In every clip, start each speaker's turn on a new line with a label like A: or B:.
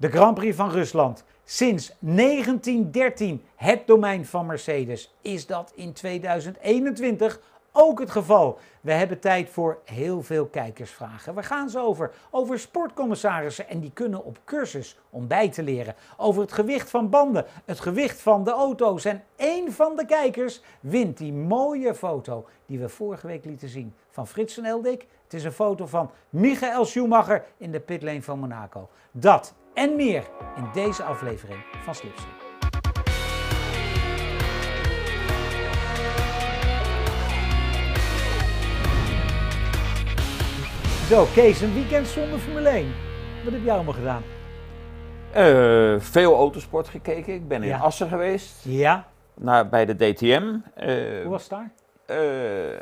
A: De Grand Prix van Rusland. Sinds 1913 het domein van Mercedes. Is dat in 2021 ook het geval? We hebben tijd voor heel veel kijkersvragen. Waar gaan ze over? Over sportcommissarissen en die kunnen op cursus om bij te leren. Over het gewicht van banden, het gewicht van de auto's. En één van de kijkers wint die mooie foto die we vorige week lieten zien van Frits en Eldik. Het is een foto van Michael Schumacher in de pitlane van Monaco. Dat en meer in deze aflevering van Slipstream. Zo, Kees, een weekend zonder Formule 1. Wat heb jij allemaal gedaan?
B: Uh, veel autosport gekeken. Ik ben in
A: Ja.
B: Assen geweest,
A: Ja,
B: naar, bij de DTM. Eh,
A: hoe was het daar?
B: eh,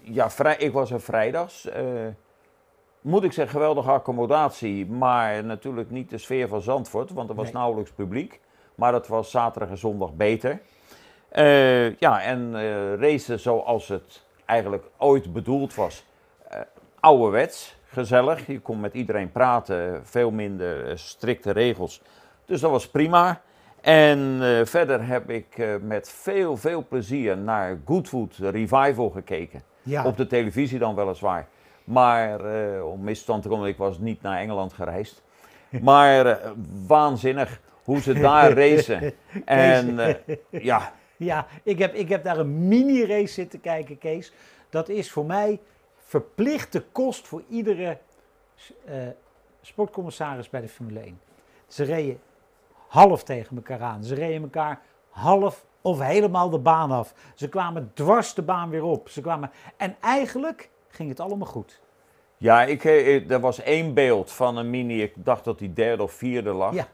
B: ja, vrij, ik was er vrijdags. Moet ik zeggen, geweldige accommodatie, maar natuurlijk niet de sfeer van Zandvoort, want er was
A: Nee.
B: nauwelijks publiek. Maar dat was zaterdag en zondag beter. Eh, ja, en eh racen zoals het eigenlijk ooit bedoeld was. Eh ouderwets, gezellig. Je kon met iedereen praten, veel minder strikte regels. Dus dat was prima. En verder heb ik met veel, veel plezier naar Goodwood Revival gekeken.
A: Ja,
B: Op de televisie dan weliswaar. Maar eh, om misstand te komen, ik was niet naar Engeland gereisd. Maar eh, waanzinnig hoe ze daar racen. En eh, ja,
A: ja ik, heb, ik heb daar een mini-race zitten kijken, Kees. Dat is voor mij verplichte kost voor iedere sportcommissaris bij de Formule 1. Ze reden half tegen elkaar aan. Ze reden elkaar half of helemaal de baan af. Ze kwamen dwars de baan weer op. Ze kwamen... En eigenlijk ging het allemaal goed.
B: ja ik, eh, er was één beeld van een mini, ik dacht dat die derde of vierde lag.
A: Ja.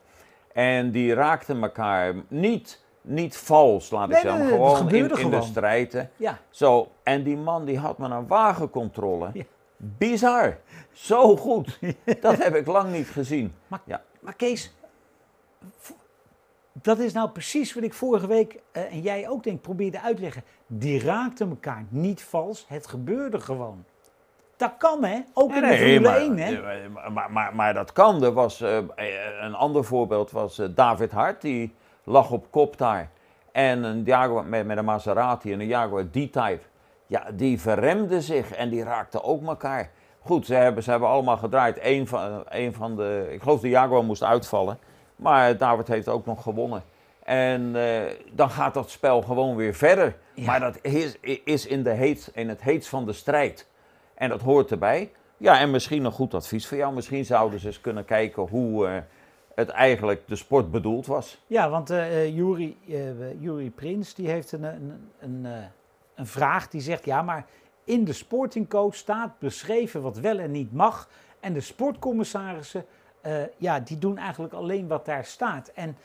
B: En die raakten elkaar niet, niet vals, laat ik
A: Nee,
B: zeggen.
A: nee,
B: gewoon in, de strijden.
A: Ja,
B: Zo, en die man die had me een wagencontrole.
A: Ja.
B: Bizar. Zo goed. Dat heb ik lang niet gezien.
A: Maar,
B: Ja.
A: maar Kees, dat is nou precies wat ik vorige week, eh, en jij ook denk, probeerde uit te leggen. Die raakten elkaar niet vals, het gebeurde gewoon. Dat kan hè, ook in de Formule
B: maar,
A: 1 hè.
B: maar, maar, maar, dat kan. Er was, eh, een ander voorbeeld was eh, David Hart. Die lag op kop daar. En een Jaguar met, met een Maserati en een Jaguar D-Type. Ja, die verremden zich en die raakten ook elkaar. Goed, ze hebben, ze hebben allemaal gedraaid. Eén van, een van de, ik geloof de Jaguar moest uitvallen. Maar David heeft ook nog gewonnen. En eh, dan gaat dat spel gewoon weer verder.
A: Ja.
B: Maar dat is, is in, de heet, in het heetst van de strijd. En dat hoort erbij. Ja, en misschien een goed advies voor jou. Misschien zouden ze eens kunnen kijken hoe eh, het eigenlijk de sport bedoeld was.
A: Ja, want eh eh, eh, Juri Prins die heeft een, een, een, een vraag die zegt, ja maar in de sportingcode staat beschreven wat wel en niet mag. En de sportcommissarissen, ja, die doen eigenlijk alleen wat daar staat. En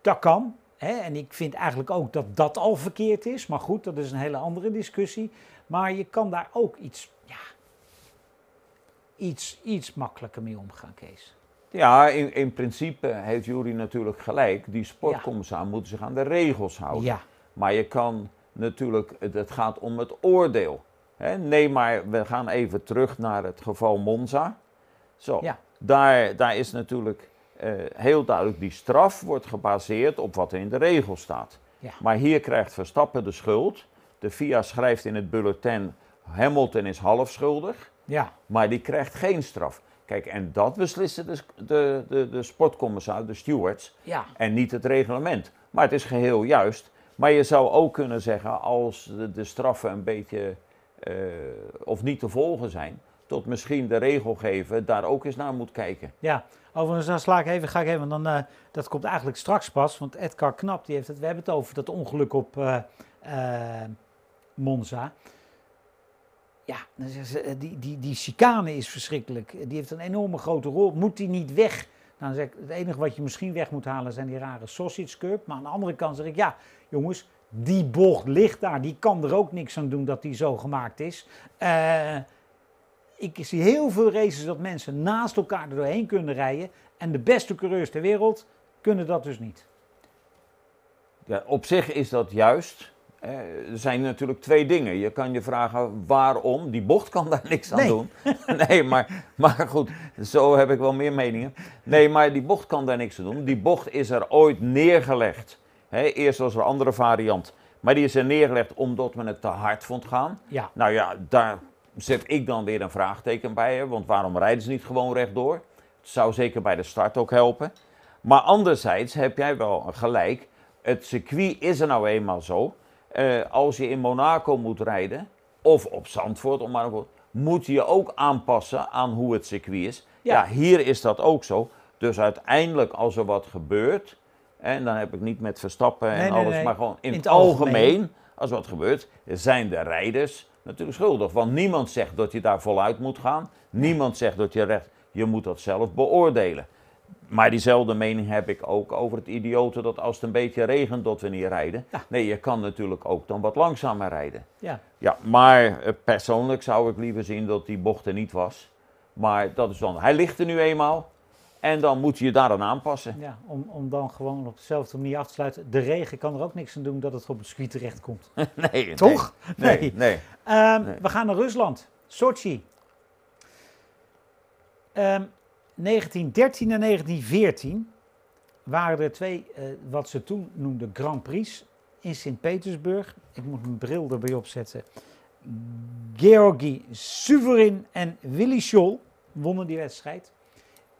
A: dat kan. En ik vind eigenlijk ook dat dat al verkeerd is. Maar goed, dat is een hele andere discussie. Maar je kan daar ook iets, ja, iets, iets makkelijker mee omgaan, Kees.
B: Ja, in, in principe heeft Jury natuurlijk gelijk. Die sportcommissaris moeten zich aan de regels houden.
A: Ja,
B: Maar je kan natuurlijk, het gaat om het oordeel. Hè? Nee, maar we gaan even terug naar het geval Monza. Zo,
A: Ja.
B: daar, daar is natuurlijk eh, heel duidelijk, die straf wordt gebaseerd op wat er in de regels staat.
A: Ja.
B: Maar hier krijgt Verstappen de schuld. De FIA schrijft in het bulletin, Hamilton is half schuldig,
A: ja,
B: maar die krijgt geen straf. Kijk, en dat beslissen de, de, de, de sportcommissaris, de stewards,
A: ja.
B: en niet het reglement. Maar het is geheel juist. Maar je zou ook kunnen zeggen, als de, de straffen een beetje eh, of niet te volgen zijn, tot misschien de regelgever daar ook eens naar moet kijken.
A: Ja, overigens dan sla ik even, ga ik even, dan, eh, dat komt eigenlijk straks pas, want Edgar Knap, die heeft het, we hebben het over dat ongeluk op eh, Monza. Ja, dan zeggen ze, eh, die, die, die chicane is verschrikkelijk. Die heeft een enorme grote rol. Moet die niet weg? Nou, dan zeg ik, het enige wat je misschien weg moet halen zijn die rare sausage cup. Maar aan de andere kant zeg ik, ja, jongens, die bocht ligt daar. Die kan er ook niks aan doen dat die zo gemaakt is. Eh, ik zie heel veel races dat mensen naast elkaar er doorheen kunnen rijden. En de beste coureurs ter wereld kunnen dat dus niet.
B: Ja, op zich is dat juist. Er zijn natuurlijk twee dingen. Je kan je vragen waarom. Die bocht kan daar niks aan
A: Nee.
B: doen. nee, maar, maar goed, zo heb ik wel meer meningen. Nee, maar die bocht kan daar niks aan doen. Die bocht is er ooit neergelegd. Eerst was er een andere variant. Maar die is er neergelegd omdat men het te hard vond gaan.
A: Ja.
B: Nou ja, daar zet ik dan weer een vraagteken bij. Hè, want waarom rijden ze niet gewoon rechtdoor? Het zou zeker bij de start ook helpen. Maar anderzijds heb jij wel gelijk. Het circuit is er nou eenmaal zo. Eh, als je in Monaco moet rijden, of op Zandvoort, om maar een moet je ook aanpassen aan hoe het circuit is.
A: Ja.
B: Ja. hier is dat ook zo. Dus uiteindelijk, als er wat gebeurt, en dan heb ik niet met Verstappen en
A: Nee, nee,
B: alles,
A: nee.
B: maar gewoon in,
A: In
B: het,
A: het
B: algemeen,
A: algemeen.
B: als wat gebeurt, zijn de rijders natuurlijk schuldig. Want niemand zegt dat je daar voluit moet gaan. Niemand zegt dat je recht, je moet dat zelf beoordelen. Maar diezelfde mening heb ik ook over het idiote dat als het een beetje regent dat we niet rijden.
A: Ja.
B: Nee, je kan natuurlijk ook dan wat langzamer rijden.
A: Ja.
B: Ja, maar eh, persoonlijk zou ik liever zien dat die bocht er niet was. Maar dat is dan, hij ligt er nu eenmaal en dan moet je je daaraan aanpassen.
A: Ja, om, om dan gewoon op dezelfde manier af te sluiten. De regen kan er ook niks aan doen dat het op het circuit terechtkomt.
B: Nee,
A: Toch?
B: Nee,
A: Nee.
B: nee. nee.
A: Ehm,
B: Nee.
A: We gaan naar Rusland. Sochi. Ehm, 1913 en 1914 waren er twee, eh, wat ze toen noemden Grand Prix in Sint-Petersburg. Ik moet mijn bril erbij opzetten. Georgi Suverin en Willy Scholl wonnen die wedstrijd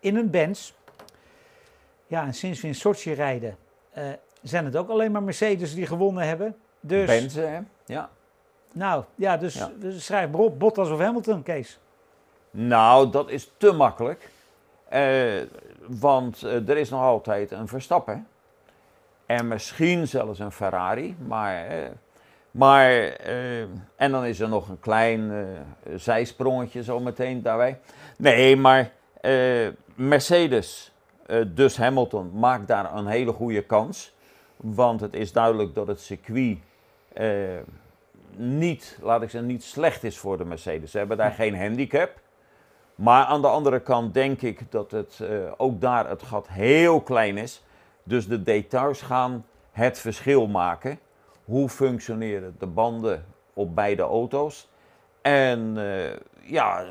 A: in een Benz. Ja, en sinds we in Sochi rijden, eh, zijn het ook alleen maar Mercedes die gewonnen hebben. Dus,
B: Benzen, hè? Ja.
A: nou, ja, dus,
B: Ja.
A: dus schrijf maar op, Bottas of Hamilton, Kees.
B: Nou, dat is te makkelijk. Eh, want eh, er is nog altijd een Verstappen. En misschien zelfs een Ferrari. Maar, eh, maar en dan is er nog een klein zijsprongetje zometeen daarbij. Nee, maar Mercedes, dus Hamilton, maakt daar een hele goede kans. Want het is duidelijk dat het circuit niet, laat ik zeggen, niet slecht is voor de Mercedes. Ze hebben daar geen handicap. Maar aan de andere kant denk ik dat het eh, ook daar het gat heel klein is. Dus de details gaan het verschil maken. Hoe functioneren de banden op beide auto's? En eh, ja,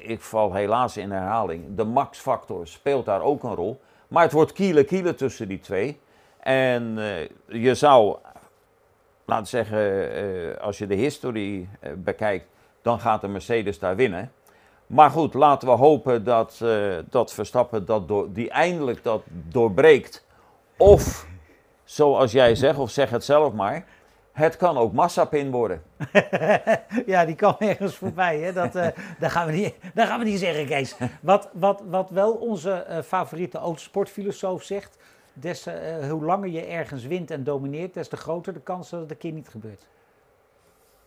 B: ik val helaas in herhaling. De max-factor speelt daar ook een rol. Maar het wordt kielen kielen tussen die twee. En eh, je zou, laten zeggen, als je de historie bekijkt, dan gaat de Mercedes daar winnen. Maar goed, laten we hopen dat, eh, dat Verstappen dat door, die eindelijk dat doorbreekt. Of, zoals jij zegt, of zeg het zelf maar, het kan ook Massapin worden.
A: ja, die kwam ergens voorbij. Hè? Dat, eh dat, gaan we niet, dat gaan we niet zeggen, Kees. Wat, wat, wat wel onze eh, favoriete autosportfilosoof zegt. Des, hoe langer je ergens wint en domineert, des te groter de kans dat het een keer niet gebeurt.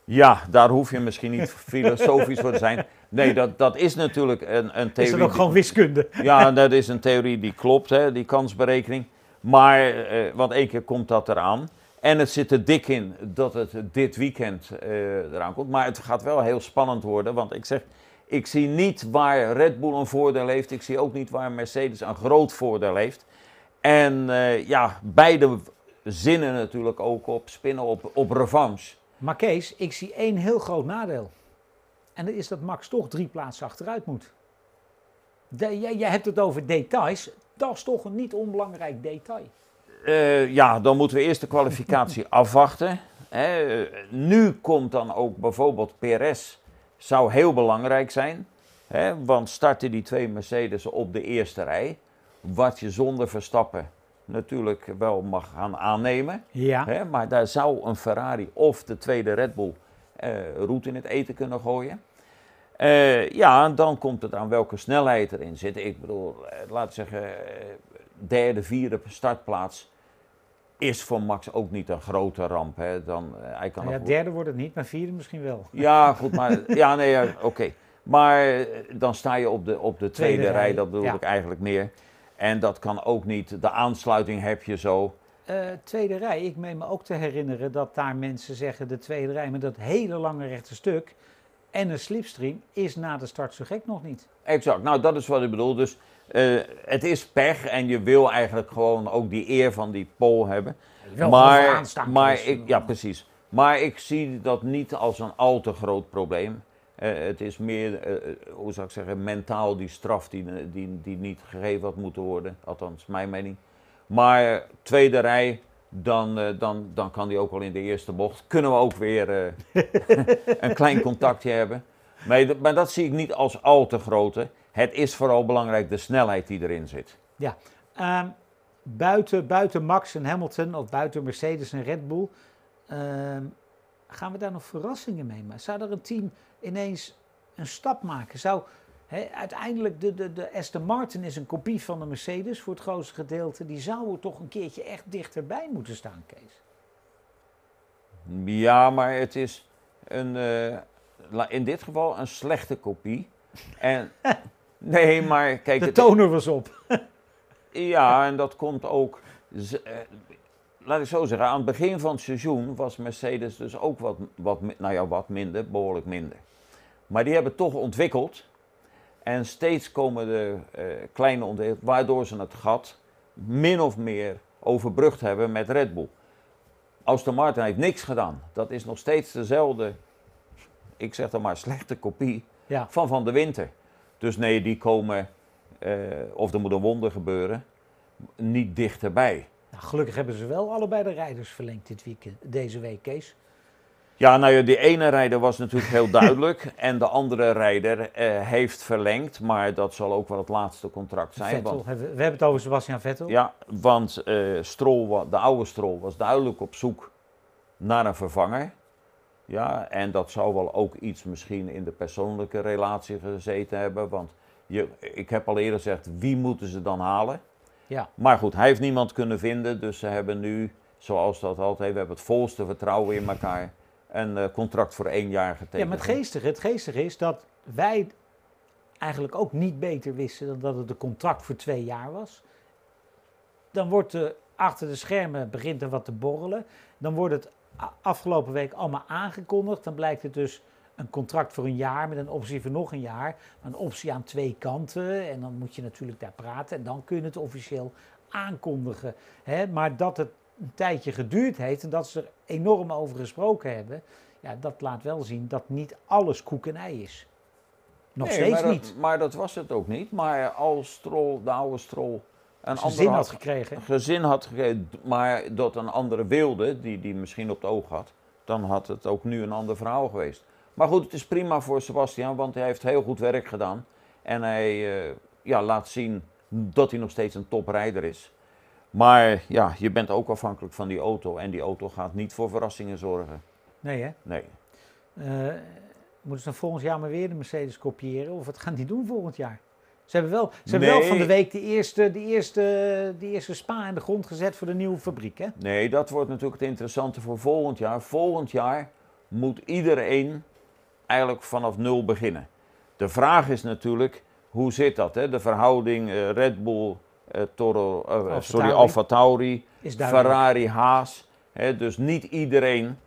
B: Ja, daar hoef je misschien niet filosofisch voor te zijn. Nee, dat, dat is natuurlijk een, een
A: Is
B: theorie.
A: dat ook gewoon wiskunde?
B: Ja, dat is een theorie die klopt, hè, die kansberekening. Maar, eh, want één keer komt dat eraan. En het zit er dik in dat het dit weekend eh, eraan komt. Maar het gaat wel heel spannend worden. Want ik zeg, ik zie niet waar Red Bull een voordeel heeft. Ik zie ook niet waar Mercedes een groot voordeel heeft. En eh, ja, beide zinnen natuurlijk ook op spinnen op, op revanche.
A: Maar Kees, ik zie één heel groot nadeel. En dat is dat Max toch drie plaatsen achteruit moet. De- jij, jij hebt het over details. Dat is toch een niet onbelangrijk detail.
B: Eh, ja, dan moeten we eerst de kwalificatie afwachten. Hè. Eh, nu komt dan ook bijvoorbeeld PRS, zou heel belangrijk zijn. Hè, want starten die twee Mercedes op de eerste rij, wat je zonder Verstappen natuurlijk wel mag gaan aannemen.
A: Ja.
B: Hè, maar daar zou een Ferrari of de tweede Red Bull eh roet in het eten kunnen gooien. Eh, ja, dan komt het aan welke snelheid erin zit. Ik bedoel, eh, laat zeggen, derde, vierde startplaats is voor Max ook niet een grote ramp. Hè. Dan, hij kan
A: Nou ja,
B: nog-
A: derde wordt het niet, maar vierde misschien wel.
B: ja, goed, maar ja, nee, oké. Maar dan sta je op de, op de tweede,
A: Tweede
B: rij,
A: rij,
B: dat bedoel
A: ja.
B: ik eigenlijk meer. En dat kan ook niet. De aansluiting heb je zo.
A: Eh, tweede rij, ik meen me ook te herinneren dat daar mensen zeggen de tweede rij met dat hele lange rechte stuk en een slipstream is na de start zo gek nog niet.
B: Exact, nou dat is wat ik bedoel. Dus eh, het is pech en je wil eigenlijk gewoon ook die eer van die pole hebben. Maar maar
A: Kees.
B: ik, ja, precies. Maar ik zie dat niet als een al te groot probleem. Eh, het is meer, eh, eh, hoe zou ik zeggen, mentaal die straf die, die, niet gegeven had moeten worden. Althans, mijn mening. Maar tweede rij, dan, dan, dan kan die ook al in de eerste bocht. Kunnen we ook weer een klein contactje hebben. Maar, maar dat zie ik niet als al te grote. Het is vooral belangrijk de snelheid die erin zit.
A: Ehm, buiten, buiten Max en Hamilton of buiten Mercedes en Red Bull, ehm, gaan we daar nog verrassingen mee maken? Zou er een team ineens een stap maken? Zou uiteindelijk de, de, de Aston Martin is een kopie van de Mercedes voor het grootste gedeelte. Die zou er toch een keertje echt dichterbij moeten staan, Kees.
B: Ja, maar het is een, eh, in dit geval een slechte kopie. En, nee, maar kijk,
A: De toner was op.
B: ja, en dat komt ook. z- eh, laat ik zo zeggen, aan het begin van het seizoen was Mercedes dus ook wat, wat, nou ja, wat minder, behoorlijk minder. Maar die hebben toch ontwikkeld. En steeds komen de eh, kleine ontwikkelingen, waardoor ze het gat min of meer overbrugd hebben met Red Bull. Aston Martin heeft niks gedaan. Dat is nog steeds dezelfde, ik zeg dan maar, slechte kopie
A: Ja,
B: van Van de Winter. Dus nee, die komen, eh, of er moet een wonder gebeuren, niet dichterbij.
A: Nou, gelukkig hebben ze wel allebei de rijders verlengd dit weekend, deze week, Kees.
B: Ja, nou ja, die ene rijder was natuurlijk heel duidelijk. en de andere rijder eh, heeft verlengd, maar dat zal ook wel het laatste contract zijn.
A: Vettel,
B: Want,
A: we hebben het over Sebastian Vettel.
B: ja, want Stroll, wa- de oude Stroll was duidelijk op zoek naar een vervanger. Ja, en dat zou wel ook iets misschien in de persoonlijke relatie gezeten hebben. Want je, ik heb al eerder gezegd, wie moeten ze dan halen?
A: Ja.
B: Maar goed, hij heeft niemand kunnen vinden, dus ze hebben nu, zoals dat altijd, we hebben het volste vertrouwen in elkaar, een eh, contract voor één jaar getekend.
A: Ja, maar het geestige, het geestige is dat wij eigenlijk ook niet beter wisten dan dat het een contract voor twee jaar was. Dan wordt er achter de schermen begint er wat te borrelen. Dan wordt het afgelopen week allemaal aangekondigd. Dan blijkt het dus een contract voor een jaar met een optie voor nog een jaar. Een optie aan twee kanten. En dan moet je natuurlijk daar praten. En dan kun je het officieel aankondigen. Hè? Maar dat het een tijdje geduurd heeft en dat ze er enorm over gesproken hebben. Ja, dat laat wel zien dat niet alles koek en ei is. Nog
B: Nee,
A: steeds
B: maar dat-
A: niet.
B: maar dat was het ook niet. Maar als Stroll, de oude Stroll, een
A: Zijn
B: andere
A: zin had gekregen.
B: gezin had gegeven, maar dat een andere wilde, die, die misschien op het oog had, dan had het ook nu een ander verhaal geweest. Maar goed, het is prima voor Sebastian, want hij heeft heel goed werk gedaan. En hij eh, ja, laat zien dat hij nog steeds een toprijder is. Maar ja, je bent ook afhankelijk van die auto. En die auto gaat niet voor verrassingen zorgen.
A: Nee, hè?
B: Nee.
A: Eh, moeten ze dan volgend jaar maar weer de Mercedes kopiëren? Of wat gaan die doen volgend jaar? Ze hebben wel, ze hebben wel van de week de eerste, de, eerste, de eerste spa in de grond gezet voor de nieuwe fabriek, hè?
B: Nee, dat wordt natuurlijk het interessante voor volgend jaar. Volgend jaar moet iedereen eigenlijk vanaf nul beginnen. De vraag is natuurlijk, hoe zit dat? Hè? De verhouding eh, Red Bull, eh, Toro, eh,
A: Alfa
B: sorry. Alfa Tauri. Ferrari, Haas. Hè? Dus niet iedereen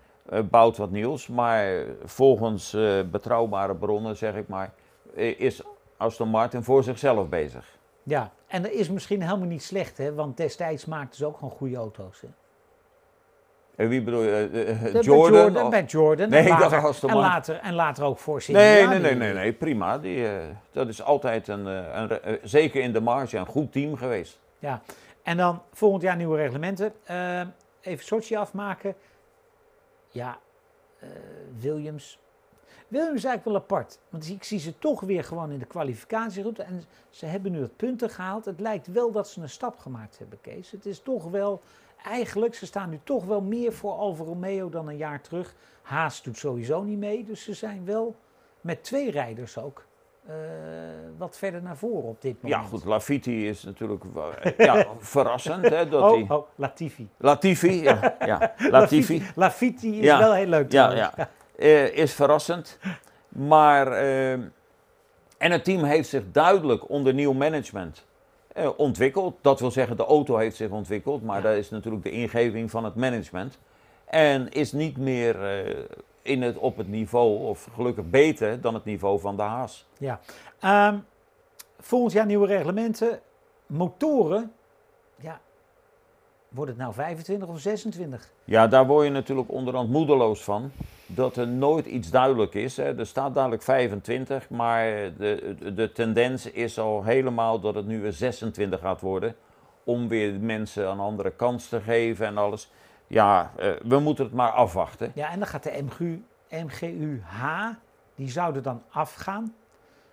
B: bouwt wat nieuws. Maar volgens betrouwbare bronnen, zeg ik maar, is Aston Martin voor zichzelf bezig.
A: Ja, en dat is misschien helemaal niet slecht, hè? Want destijds maakten ze ook gewoon goede auto's, hè?
B: En wie bedoel je? eh, eh,
A: De- bij
B: Jordan?
A: Jordan, Jordan.
B: Nee,
A: en,
B: dat
A: later,
B: was de
A: en, later, en later ook voor
B: Nee, nee, nee, nee, nee, prima. Die, eh, dat is altijd een, zeker in de marge, een goed team geweest.
A: Ja, en dan volgend jaar nieuwe reglementen. Even Sochi afmaken. Ja, Williams. Williams is eigenlijk wel apart. Want ik zie ze toch weer gewoon in de kwalificatieroute. En ze hebben nu het punten gehaald. Het lijkt wel dat ze een stap gemaakt hebben, Kees. Het is toch wel, eigenlijk, ze staan nu toch wel meer voor Alfa Romeo dan een jaar terug. Haas doet sowieso niet mee. Dus ze zijn wel met twee rijders ook eh, wat verder naar voren op dit moment.
B: Ja, goed, Lafitti is natuurlijk ja, verrassend. Hè, dat
A: Oh, oh, Latifi.
B: Latifi, ja, ja, Latifi.
A: Latifi is
B: Ja,
A: wel heel leuk
B: Ja, ja. Eh, is verrassend. Maar, eh, en het team heeft zich duidelijk onder nieuw management eh, ontwikkeld. Dat wil zeggen, de auto heeft zich ontwikkeld, maar
A: Ja.
B: dat is natuurlijk de ingeving van het management. En is niet meer eh, in het, op het niveau, of gelukkig beter dan het niveau van de Haas.
A: Ja. Ehm, volgend jaar nieuwe reglementen. Motoren. Ja. wordt het nou 25 of 26?
B: Ja, daar word je natuurlijk onderhand moedeloos van. Dat er nooit iets duidelijk is. Hè. Er staat dadelijk 25, maar de, de, de tendens is al helemaal dat het nu weer 26 gaat worden. Om weer mensen een andere kans te geven en alles. Ja, eh, we moeten het maar afwachten.
A: Ja, en dan gaat de MGU, MGUH, die zouden dan afgaan.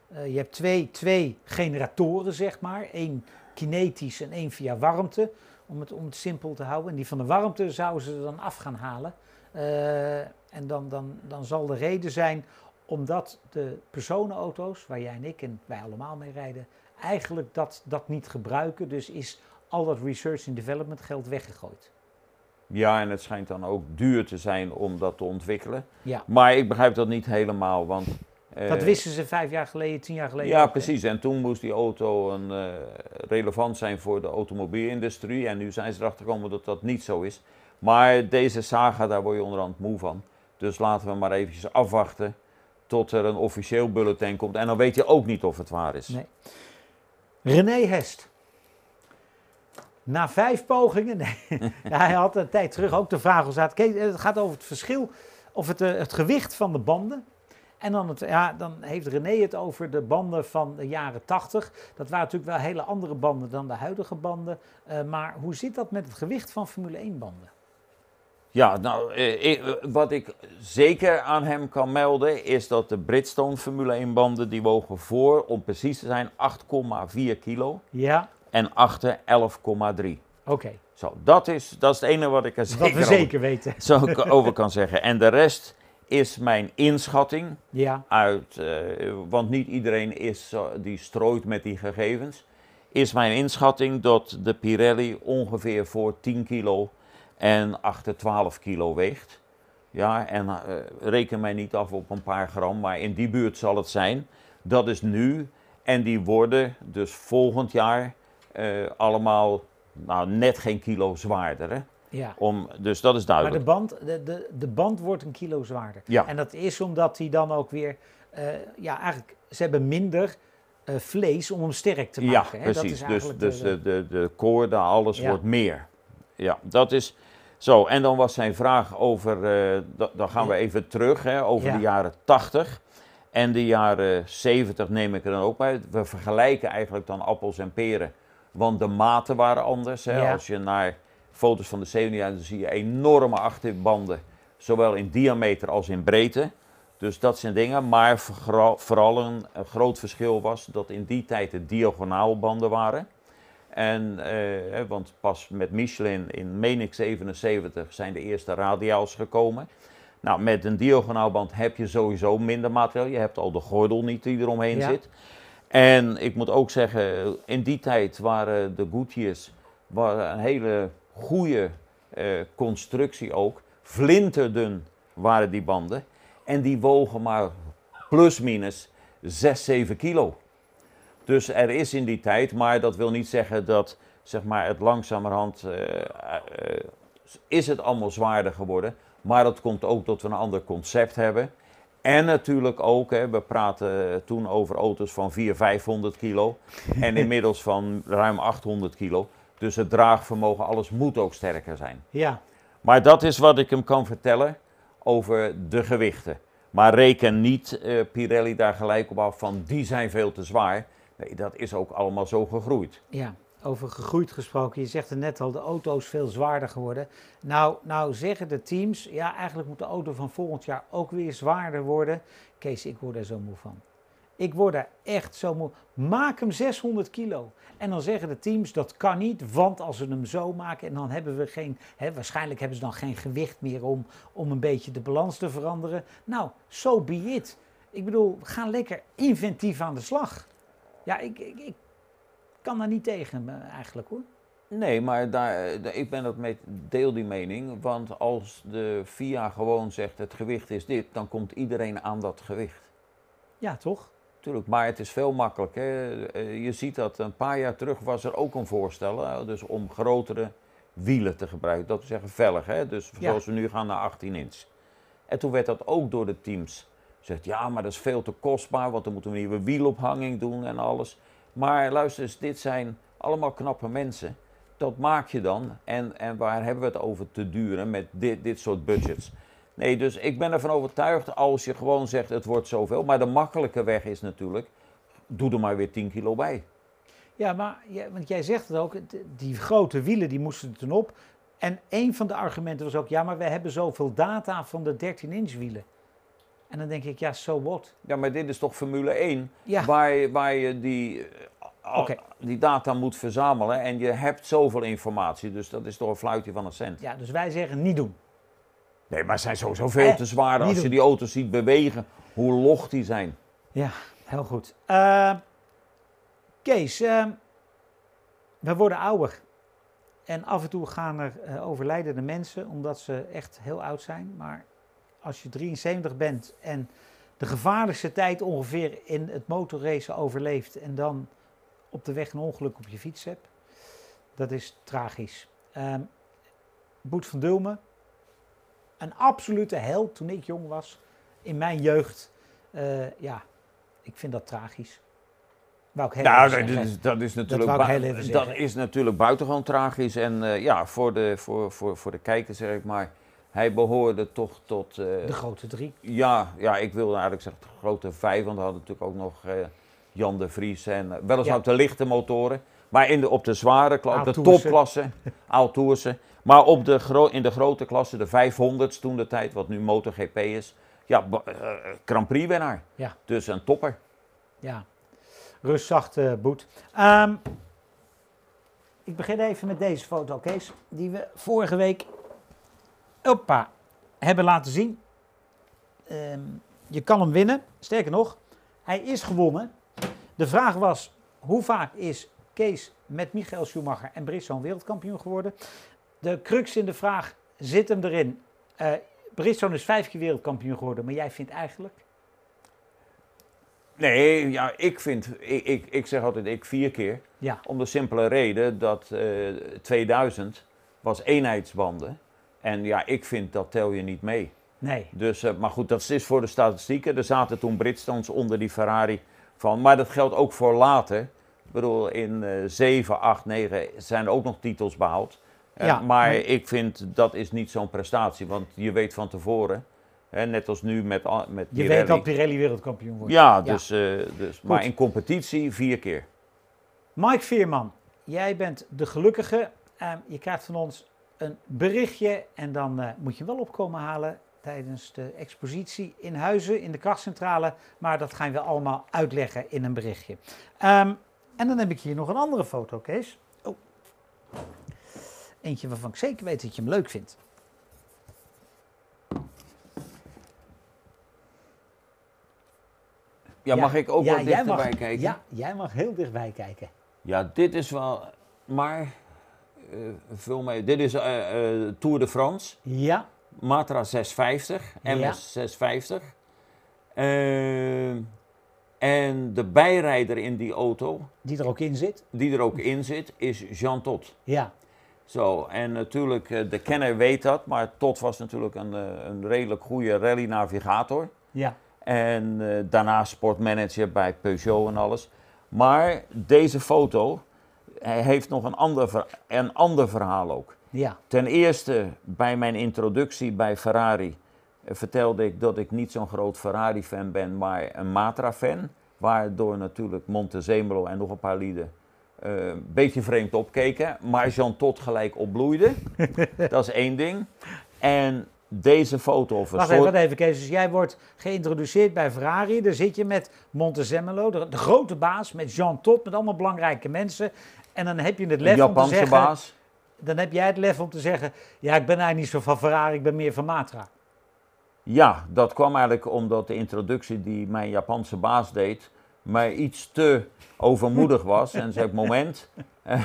A: Eh, je hebt twee, twee generatoren, zeg maar. Eén kinetisch en één via warmte. Om het, om het simpel te houden. En die van de warmte zouden ze dan af gaan halen. Eh, en dan, dan, dan zal de reden zijn omdat de personenauto's, waar jij en ik en wij allemaal mee rijden, eigenlijk dat, dat niet gebruiken. Dus is al dat research and development geld weggegooid.
B: Ja, en het schijnt dan ook duur te zijn om dat te ontwikkelen.
A: Ja.
B: Maar ik begrijp dat niet helemaal, want... eh,
A: Dat wisten ze vijf jaar geleden, tien jaar geleden.
B: Ja,
A: ook, hè?
B: precies. En toen moest die auto een, eh, relevant zijn voor de automobielindustrie. En nu zijn ze erachter gekomen dat dat niet zo is. Maar deze saga, daar word je onderhand moe van. Dus laten we maar eventjes afwachten tot er een officieel bulletin komt. En dan weet je ook niet of het waar is.
A: Nee. René Hest. Na vijf pogingen, nee, hij had een tijd terug ook de vraag. Kees, Het gaat over het verschil, of het, eh, het gewicht van de banden. En dan, het, ja, dan heeft René het over de banden van de jaren 80. Dat waren natuurlijk wel hele andere banden dan de huidige banden. Eh, maar hoe zit dat met het gewicht van Formule 1 banden?
B: Ja, nou, eh, ik- eh, wat ik zeker aan hem kan melden is dat de Bridgestone Formule 1 banden, die wogen voor, om precies te zijn, 8,4 kilo.
A: Ja,
B: En achter 11,3.
A: oké.
B: Zo, dat is, dat is het enige wat ik er
A: Dat
B: zeker,
A: we
B: over-
A: zeker weten.
B: zo over kan zeggen. En de rest is mijn inschatting
A: Ja,
B: uit, eh, want niet iedereen is, die strooit met die gegevens. Is mijn inschatting dat de Pirelli ongeveer voor 10 kilo en achter 12 kilo weegt. Ja, en eh, reken mij niet af op een paar gram, maar in die buurt zal het zijn. Dat is nu. En die worden dus volgend jaar eh, allemaal nou, net geen kilo zwaarder. Hè?
A: ja.
B: Om, dus dat is
A: Maar
B: duidelijk.
A: de band, de, de, de band wordt een kilo zwaarder.
B: Ja.
A: En dat is omdat hij dan ook weer, eh, ja, eigenlijk, ze hebben minder vlees om hem sterk te
B: Ja,
A: maken. hè. Dat
B: precies.
A: is
B: Dus, dus
A: de-
B: de, de, de koorden, alles
A: Ja.
B: wordt meer. Ja, dat is zo. En dan was zijn vraag over, eh, da- dan gaan we even terug, hè, over
A: Ja.
B: de jaren 80 en de jaren 70 neem ik er dan ook bij. We vergelijken eigenlijk dan appels en peren, want de maten waren anders. Hè.
A: Ja.
B: Als je naar foto's van de 70 jaar, dan zie je enorme achterbanden, zowel in diameter als in breedte. Dus dat zijn dingen, maar vooral, een groot verschil was dat in die tijd de diagonaalbanden waren. En, eh, want pas met Michelin in, meen ik, 77 zijn de eerste radiaals gekomen. Nou, met een diagonaalband heb je sowieso minder materiaal. Je hebt al de gordel niet die eromheen
A: Ja.
B: zit. En ik moet ook zeggen, in die tijd waren de Goodyears waren een hele goede eh, constructie ook. Flinterdun waren die banden. En die wogen maar plus minus 6, 7 kilo. Dus er is in die tijd, maar dat wil niet zeggen dat zeg maar, het langzamerhand eh, eh, is het allemaal zwaarder geworden. Maar dat komt ook dat we een ander concept hebben. En natuurlijk ook, hè, we praten toen over auto's van 400, 500 kilo. En inmiddels van ruim 800 kilo. Dus het draagvermogen, alles moet ook sterker zijn.
A: ja,
B: Maar dat is wat ik hem kan vertellen over de gewichten. Maar reken niet eh, Pirelli daar gelijk op af van die zijn veel te zwaar. Nee, dat is ook allemaal zo gegroeid.
A: ja. Over gegroeid gesproken, je zegt er net al, de auto is veel zwaarder geworden. Nou, nou zeggen de teams, ja, eigenlijk moet de auto van volgend jaar ook weer zwaarder worden. Kees, ik word er zo moe van. Ik word er echt zo moe. Maak hem 600 kilo. En dan zeggen de teams dat kan niet, want als we hem zo maken en dan hebben we geen, hè, waarschijnlijk hebben ze dan geen gewicht meer om, om een beetje de balans te veranderen. Nou, so be it. Ik bedoel, we gaan lekker inventief aan de slag. Ja, ik, ik, ik kan daar niet tegen eh, eigenlijk hoor.
B: Nee, maar daar, eh, ik ben het met deel die mening. Want als de FIA gewoon zegt het gewicht is dit, dan komt iedereen aan dat gewicht.
A: Ja, toch?
B: Tuurlijk, maar het is veel makkelijker. Je ziet dat een paar jaar terug was er ook een voorstel, dus om grotere wielen te gebruiken. Dat we zeggen vellig, hè? dus
A: Ja.
B: zoals we nu gaan naar 18 inch. En toen werd dat ook door de teams gezegd, ja, maar dat is veel te kostbaar, want dan moeten we nieuwe wielophanging doen en alles. Maar luister eens, dit zijn allemaal knappe mensen dat maak je dan. En, en waar hebben we het over te duren met dit, dit soort budgets? Nee, dus ik ben ervan overtuigd als je gewoon zegt het wordt zoveel. Maar de makkelijke weg is natuurlijk, doe er maar weer 10 kilo bij.
A: Ja, maar want jij zegt het ook, die grote wielen die moesten er toen op. En een van de argumenten was ook, ja, maar we hebben zoveel data van de 13-inch wielen. En dan denk ik, ja, so what?
B: Ja, maar dit is toch Formule 1,
A: Ja.
B: waar, je- waar je die, eh, die data moet verzamelen. En je hebt zoveel informatie, dus dat is toch een fluitje van een cent.
A: Ja, dus wij zeggen niet doen.
B: Nee, maar ze zijn sowieso veel
A: Eh,
B: te zwaar als je
A: doen.
B: die auto's ziet bewegen. Hoe log die zijn.
A: Ja, heel goed. Eh, Kees, eh, we worden ouder. En af en toe gaan er eh, overlijdende mensen omdat ze echt heel oud zijn. Maar als je 73 bent en de gevaarlijkste tijd ongeveer in het motorracen overleeft en dan op de weg een ongeluk op je fiets hebt, dat is tragisch. Ehm Boet van Dulmen, een absolute held toen ik jong was, in mijn jeugd. Eh, ja, ik vind dat tragisch. Wou ik heel
B: Nou, dat is, dat is natuurlijk,
A: heel
B: dat is natuurlijk buitengewoon tragisch. En eh, ja, voor de, voor, voor, voor de kijker zeg ik maar, hij behoorde toch tot... eh,
A: De grote drie.
B: ja, ja, ik wilde eigenlijk zeggen de grote vijf, want we hadden natuurlijk ook nog eh, Jan de Vries en eh, weliswaar
A: Ja.
B: op de lichte motoren. Maar in de, op de zware klasse, de topklasse, Aaltoerse. Maar op de in de grote klasse, de 500 toen de tijd, wat nu MotoGP is. Ja, Grand Prix winnaar.
A: Ja.
B: Dus een topper.
A: Ja, rustzacht Boet. Ehm, ik begin even met deze foto, Kees. Die we vorige week oppa, hebben laten zien. Ehm, je kan hem winnen. Sterker nog, hij is gewonnen. De vraag was, hoe vaak is Kees met Michael Schumacher en Brisson wereldkampioen geworden? De crux in de vraag zit hem erin. Eh Brisson is vijf keer wereldkampioen geworden, maar jij vindt eigenlijk...
B: Nee, ja, ik vind, ik, ik, ik zeg altijd ik vier keer.
A: Ja,
B: Om de simpele reden dat eh 2000 was eenheidsbanden. En ja, ik vind dat tel je niet mee.
A: nee.
B: Dus, eh, maar goed, dat is voor de statistieken. Er zaten toen Bridgestones onder die Ferrari van. Maar dat geldt ook voor later. Ik bedoel, in eh 7, 8, 9 zijn er ook nog titels behaald. Eh,
A: Ja,
B: maar ik vind dat is niet zo'n prestatie. Want je weet van tevoren, hè, net als nu met, met
A: Je
B: Pirelli.
A: weet dat Pirelli wereldkampioen wordt.
B: Ja, dus, eh, dus, maar in competitie vier keer.
A: Mike Veerman, jij bent de gelukkige. Eh, je krijgt van ons een berichtje en dan eh, moet je wel opkomen halen tijdens de expositie in Huizen, in de krachtcentrale. Maar dat gaan we allemaal uitleggen in een berichtje. Ehm, en dan heb ik hier nog een andere foto, Kees. Oh. Eentje waarvan ik zeker weet dat je hem leuk vindt.
B: Ja, mag ik ook
A: ja, jij
B: dichterbij
A: mag,
B: kijken?
A: Ja, jij mag heel dichtbij kijken.
B: Ja, dit is wel. Maar. Eh vul mee. Dit is eh, eh, Tour de France.
A: Ja,
B: Matra 650.
A: Ja.
B: MS 650. Eh, en de bijrijder in die auto,
A: die er ook in zit.
B: die er ook in zit, is Jean Todt.
A: Ja,
B: Zo, en natuurlijk, eh, de kenner weet dat, maar Todt was natuurlijk een, eh, een redelijk goede rally-navigator.
A: ja,
B: En eh, daarna sportmanager bij Peugeot en alles. Maar deze foto hij heeft nog een ander, een ander verhaal ook.
A: ja.
B: Ten eerste, bij mijn introductie bij Ferrari eh, vertelde ik dat ik niet zo'n groot Ferrari-fan ben, maar een Matra-fan. Waardoor natuurlijk Montezemolo en nog een paar lieden eh, een beetje vreemd opkeken. Maar Jean Todt gelijk opbloeide. dat is één ding. En deze foto...
A: Wacht
B: verzorgd-
A: even, wacht even, Kees. Dus jij wordt geïntroduceerd bij Ferrari. Daar zit je met Montezemolo, de, de grote baas, met Jean Todt, met allemaal belangrijke mensen. En dan heb je het lef om te
B: Japanse
A: zeggen...
B: baas.
A: Dan heb jij het lef om te zeggen... Ja, ik ben eigenlijk niet zo van Ferrari, ik ben meer van Matra.
B: Ja, dat kwam eigenlijk omdat de introductie die mijn Japanse baas deed mij iets te overmoedig was. En zei moment, eh,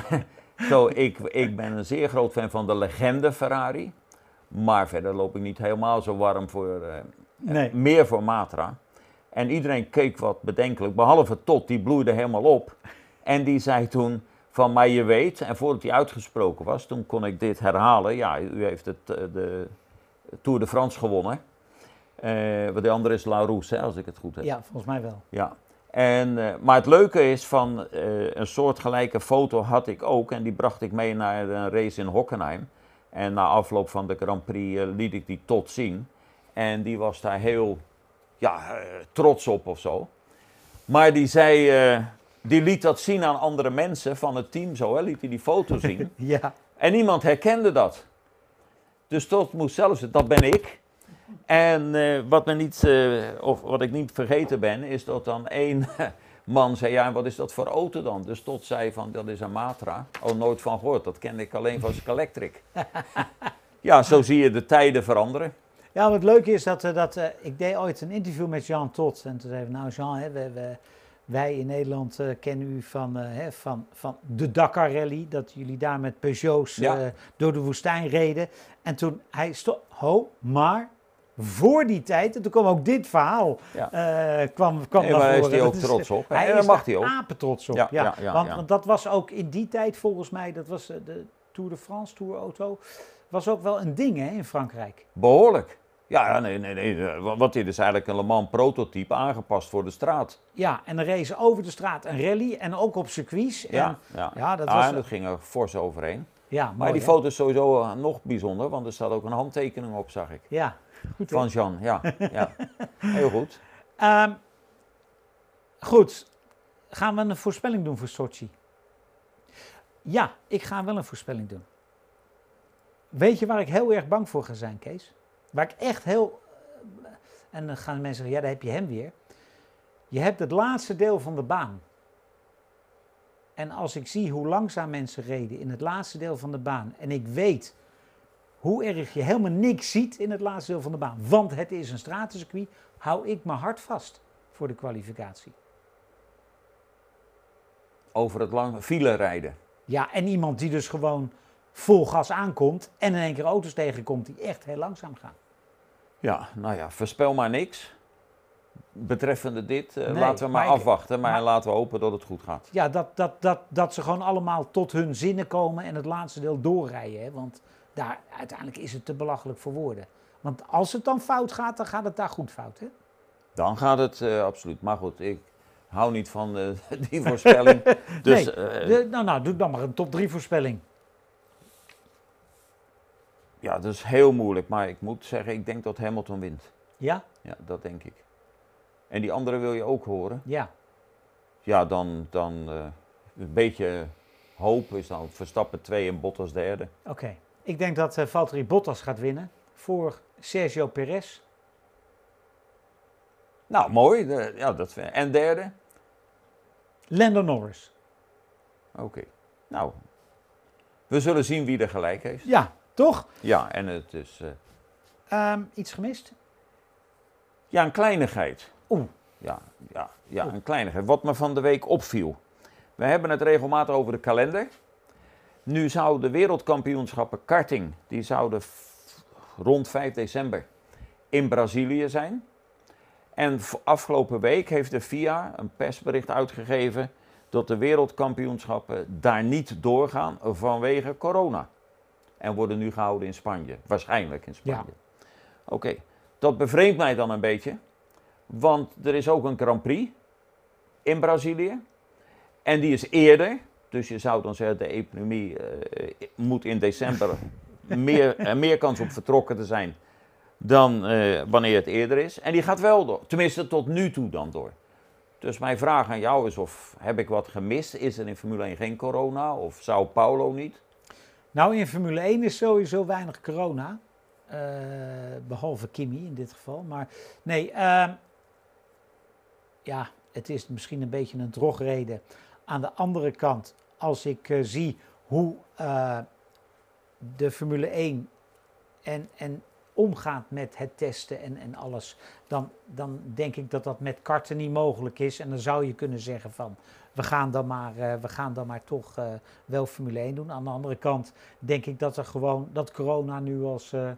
B: zo, ik, ik ben een zeer groot fan van de legende Ferrari. Maar verder loop ik niet helemaal zo warm voor, eh,
A: Nee.
B: meer voor Matra. En iedereen keek wat bedenkelijk, behalve Tot, die bloeide helemaal op. En die zei toen van, maar je weet, en voordat hij uitgesproken was, toen kon ik dit herhalen. Ja, u heeft het, eh, de Tour de France gewonnen. Eh, want de andere is La Rousse, als ik het goed heb.
A: Ja, volgens mij wel.
B: Ja. En, eh, maar het leuke is van eh, een soortgelijke foto had ik ook en die bracht ik mee naar een race in Hockenheim. En na afloop van de Grand Prix liet ik die tot zien. En die was daar heel ja, trots op of zo. Maar die zei, die liet dat zien aan andere mensen van het team zo, hè, liet hij die foto zien.
A: Ja,
B: En niemand herkende dat. Dus tot moest zelfs, dat ben ik. En eh, wat, me niet, eh, of wat ik niet vergeten ben, is dat dan één man zei, ja, en wat is dat voor auto dan? Dus tot zei van, dat is een Matra. Oh, nooit van gehoord, dat kende ik alleen van Scalectric. ja, zo zie je de tijden veranderen.
A: Ja, wat leuk is dat, eh, dat ik deed ooit een interview met Jean Tot. En toen zei ik, nou Jean, hè, we, we- wij in Nederland eh, kennen u van, eh, hè, van, van de Dakar Rally. Dat jullie daar met Peugeots
B: Ja.
A: eh, door de woestijn reden. En toen hij stond, ho, maar voor die tijd, en toen kwam ook dit verhaal,
B: Ja.
A: kwam, kwam
B: Nee,
A: naar
B: maar daar is hij ook
A: Dat
B: trots op.
A: Hij
B: En
A: is
B: mag hij ook.
A: apetrots op,
B: Ja,
A: ja.
B: ja,
A: want, want dat was ook in die tijd volgens mij, dat was de Tour de France, Tour Auto, was ook wel een ding hè, in Frankrijk.
B: Behoorlijk. Ja, nee, nee, nee. eh, wa- Wat dit is eigenlijk een Le Mans prototype aangepast voor de straat.
A: Ja, en dan racen over de straat een rally en ook op circuits. En,
B: Ja, ja.
A: ja, dat
B: Ah,
A: was-
B: en dat ging er fors overheen.
A: ja,
B: Maar die
A: hè?
B: foto is sowieso eh, nog bijzonder, want er staat ook een handtekening op, zag ik.
A: Ja, goed.
B: Van Jean, ja. ja. Heel goed.
A: Ehm, goed, gaan we een voorspelling doen voor Sochi? Ja, ik ga wel een voorspelling doen. Weet je waar ik heel erg bang voor ga zijn, Kees? Waar ik echt heel... En dan gaan mensen zeggen, ja, daar heb je hem weer. Je hebt het laatste deel van de baan. En als ik zie hoe langzaam mensen reden in het laatste deel van de baan... en ik weet hoe erg je helemaal niks ziet in het laatste deel van de baan... want het is een stratencircuit, hou ik mijn hart vast voor de kwalificatie.
B: Over het lange file rijden.
A: Ja, en iemand die dus gewoon vol gas aankomt en in één keer auto's tegenkomt die echt heel langzaam gaan.
B: Ja, nou ja, voorspel maar niks. Betreffende dit, eh,
A: Nee,
B: laten we maar, afwachten. Maar,
A: maar-
B: laten we hopen dat het goed gaat.
A: Ja, dat, dat, dat, dat ze gewoon allemaal tot hun zinnen komen en het laatste deel doorrijden. Hè? Want daar, uiteindelijk is het te belachelijk voor woorden. Want als het dan fout gaat, dan gaat het daar goed fout. Hè?
B: Dan gaat het eh, absoluut. Maar goed, ik hou niet van eh, die voorspelling. Dus
A: nee, de- nou, nou, doe dan maar een top 3 voorspelling.
B: Ja, dat is heel moeilijk. Maar ik moet zeggen, ik denk dat Hamilton wint.
A: Ja?
B: Ja, dat denk ik. En die andere wil je ook horen.
A: Ja.
B: Ja, dan, dan eh, een beetje hoop is dan Verstappen 2 en Bottas derde.
A: Oké. Ik denk dat eh Valtteri Bottas gaat winnen voor Sergio Perez.
B: Nou, mooi. de- ja, dat, en derde?
A: Lando Norris.
B: Oké. Nou, we zullen zien wie er gelijk heeft.
A: Ja, toch?
B: Ja, en het is... eh,
A: Ehm, iets gemist?
B: ja, een kleinigheid.
A: Oeh.
B: Ja, ja, ja, een kleinigheid. Wat me van de week opviel. We hebben het regelmatig over de kalender. Nu zouden de wereldkampioenschappen karting, die zouden rond 5 december in Brazilië zijn. En afgelopen week heeft de FIA een persbericht uitgegeven dat de wereldkampioenschappen daar niet doorgaan vanwege corona. En worden nu gehouden in Spanje, waarschijnlijk in Spanje. Oké, dat bevreemdt mij dan een beetje, want er is ook een Grand Prix in Brazilië. En die is eerder, dus je zou dan zeggen de epidemie eh, moet in december meer, er meer kans op vertrokken te zijn dan eh, wanneer het eerder is. En die gaat wel door, tenminste tot nu toe dan door. Dus mijn vraag aan jou is of heb ik wat gemist? Is er in Formule 1 geen corona of Sao Paulo niet?
A: Nou, in Formule 1 is sowieso weinig corona. Eh, behalve Kimi in dit geval. Maar nee, ehm, ja, het is misschien een beetje een drogreden. Aan de andere kant, als ik eh, zie hoe eh, de Formule 1 en, en omgaat met het testen en, en alles, dan, dan denk ik dat dat met karten niet mogelijk is. En dan zou je kunnen zeggen van, we gaan dan maar, eh, we gaan dan maar toch eh, wel Formule 1 doen. Aan de andere kant denk ik dat er gewoon, dat corona nu als, eh,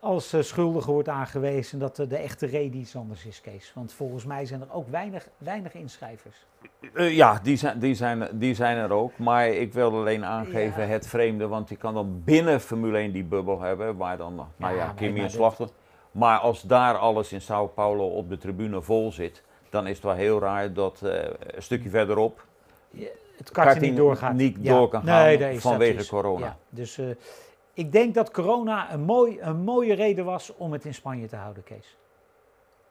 A: als eh, schuldige wordt aangewezen. Dat eh, de echte reden iets anders is, Kees. Want volgens mij zijn er ook weinig, weinig inschrijvers.
B: Eh, ja, die zijn, die, zijn, die zijn er ook. Maar ik wil alleen aangeven
A: Ja.
B: het vreemde, want je kan dan binnen Formule 1 die bubbel hebben, waar dan, nou
A: Ja,
B: ja,
A: maar-
B: Kimi
A: maar
B: en
A: dit-
B: Slachter. Maar als daar alles in Sao Paulo op de tribune vol zit, dan is het wel heel raar dat een stukje verderop
A: Het kartje niet doorgaat.
B: niet
A: Ja.
B: door kan gaan
A: Nee,
B: vanwege corona.
A: Ja, dus ik denk dat corona een, mooi, een mooie reden was om het in Spanje te houden, Kees.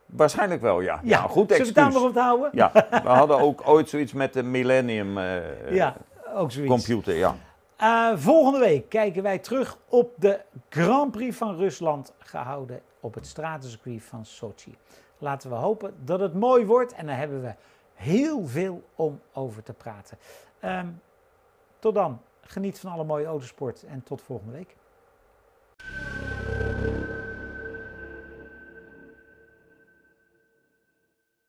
B: Waarschijnlijk wel, ja. Ja, goed
A: Zullen we het daar
B: excuus.
A: maar op te houden?
B: Ja, we hadden ook ooit zoiets met de Millennium eh,
A: Ja, ook zoiets.
B: computer, ja.
A: Eh, volgende week kijken wij terug op de Grand Prix van Rusland, gehouden op het stratencircuit van Sochi. Laten we hopen dat het mooi wordt en daar hebben we heel veel om over te praten. Ehm, tot dan, Geniet van alle mooie autosport en tot volgende week.